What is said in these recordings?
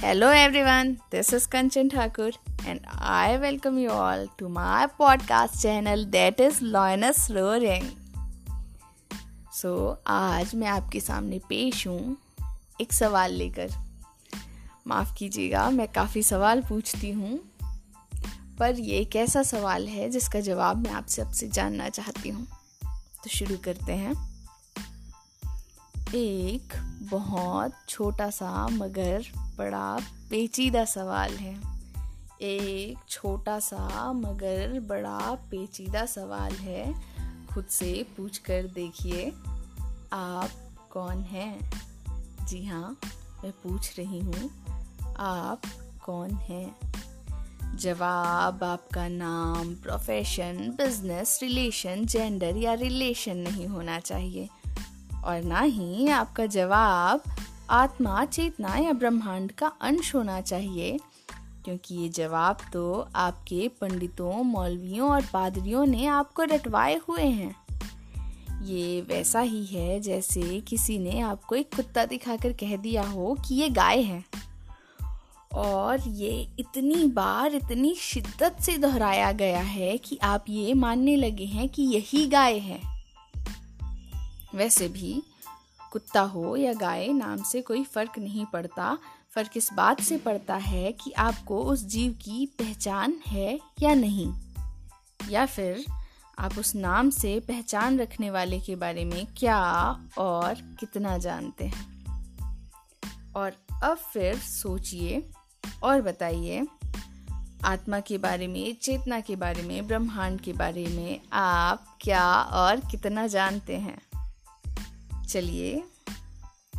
Hello everyone this is Kanchan Thakur and I welcome you all to my podcast channel that is lions roaring so आज मैं आपके सामने पेश हूँ एक सवाल लेकर। माफ़ कीजिएगा, मैं काफ़ी सवाल पूछती हूँ, पर ये एक ऐसा सवाल है जिसका जवाब मैं आपसे अब जानना चाहती हूँ। तो शुरू करते हैं। एक बहुत छोटा सा, मगर बड़ा पेचीदा सवाल है। एक छोटा सा, मगर बड़ा पेचीदा सवाल है। खुद से पूछ कर देखिए, आप कौन हैं? जी हाँ मैं पूछ रही हूँ, आप कौन हैं? जवाब, आपका नाम प्रोफेशन बिज़नेस रिलेशन जेंडर या रिलेशन नहीं होना चाहिए। और ना ही आपका जवाब आत्मा, चेतना या ब्रह्मांड का अंश होना चाहिए। क्योंकि ये जवाब तो आपके पंडितों, मौलवियों और पादरियों ने आपको रटवाए हुए हैं। ये वैसा ही है जैसे किसी ने आपको एक कुत्ता दिखाकर कह दिया हो कि ये गाय है। और ये इतनी बार, इतनी शिद्दत से दोहराया गया है कि आप ये मानने लगे हैं कि यही गाय है। वैसे भी कुत्ता हो या गाय नाम से कोई फ़र्क नहीं पड़ता। फ़र्क इस बात से पड़ता है कि आपको उस जीव की पहचान है या नहीं। या फिर आप उस नाम से पहचान रखने वाले के बारे में क्या और कितना जानते हैं। और अब फिर सोचिए और बताइए, आत्मा के बारे में, चेतना के बारे में, ब्रह्मांड के बारे में आप क्या और कितना जानते हैं? चलिए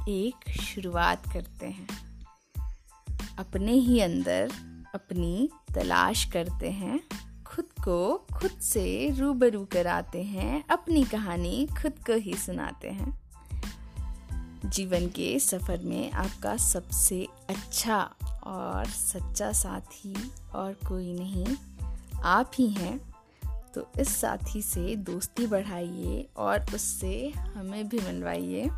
एक शुरुआत करते हैं। अपने ही अंदर अपनी तलाश करते हैं, खुद को खुद से रूबरू कराते हैं, अपनी कहानी खुद को ही सुनाते हैं। जीवन के सफ़र में आपका सबसे अच्छा और सच्चा साथी और कोई नहीं, आप ही हैं। तो इस साथी से दोस्ती बढ़ाइए और उससे हमें भी मिलवाइए।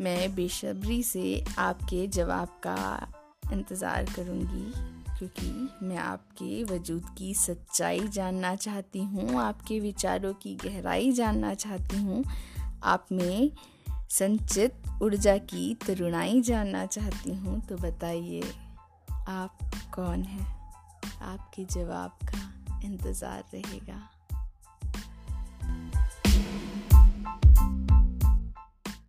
मैं बेसब्री से आपके जवाब का इंतज़ार करूँगी, क्योंकि मैं आपके वजूद की सच्चाई जानना चाहती हूँ, आपके विचारों की गहराई जानना चाहती हूँ। आप में संचित ऊर्जा की तरुणाई जानना चाहती हूँ तो बताइए, आप कौन हैं? आपके जवाब का इंतज़ार रहेगा।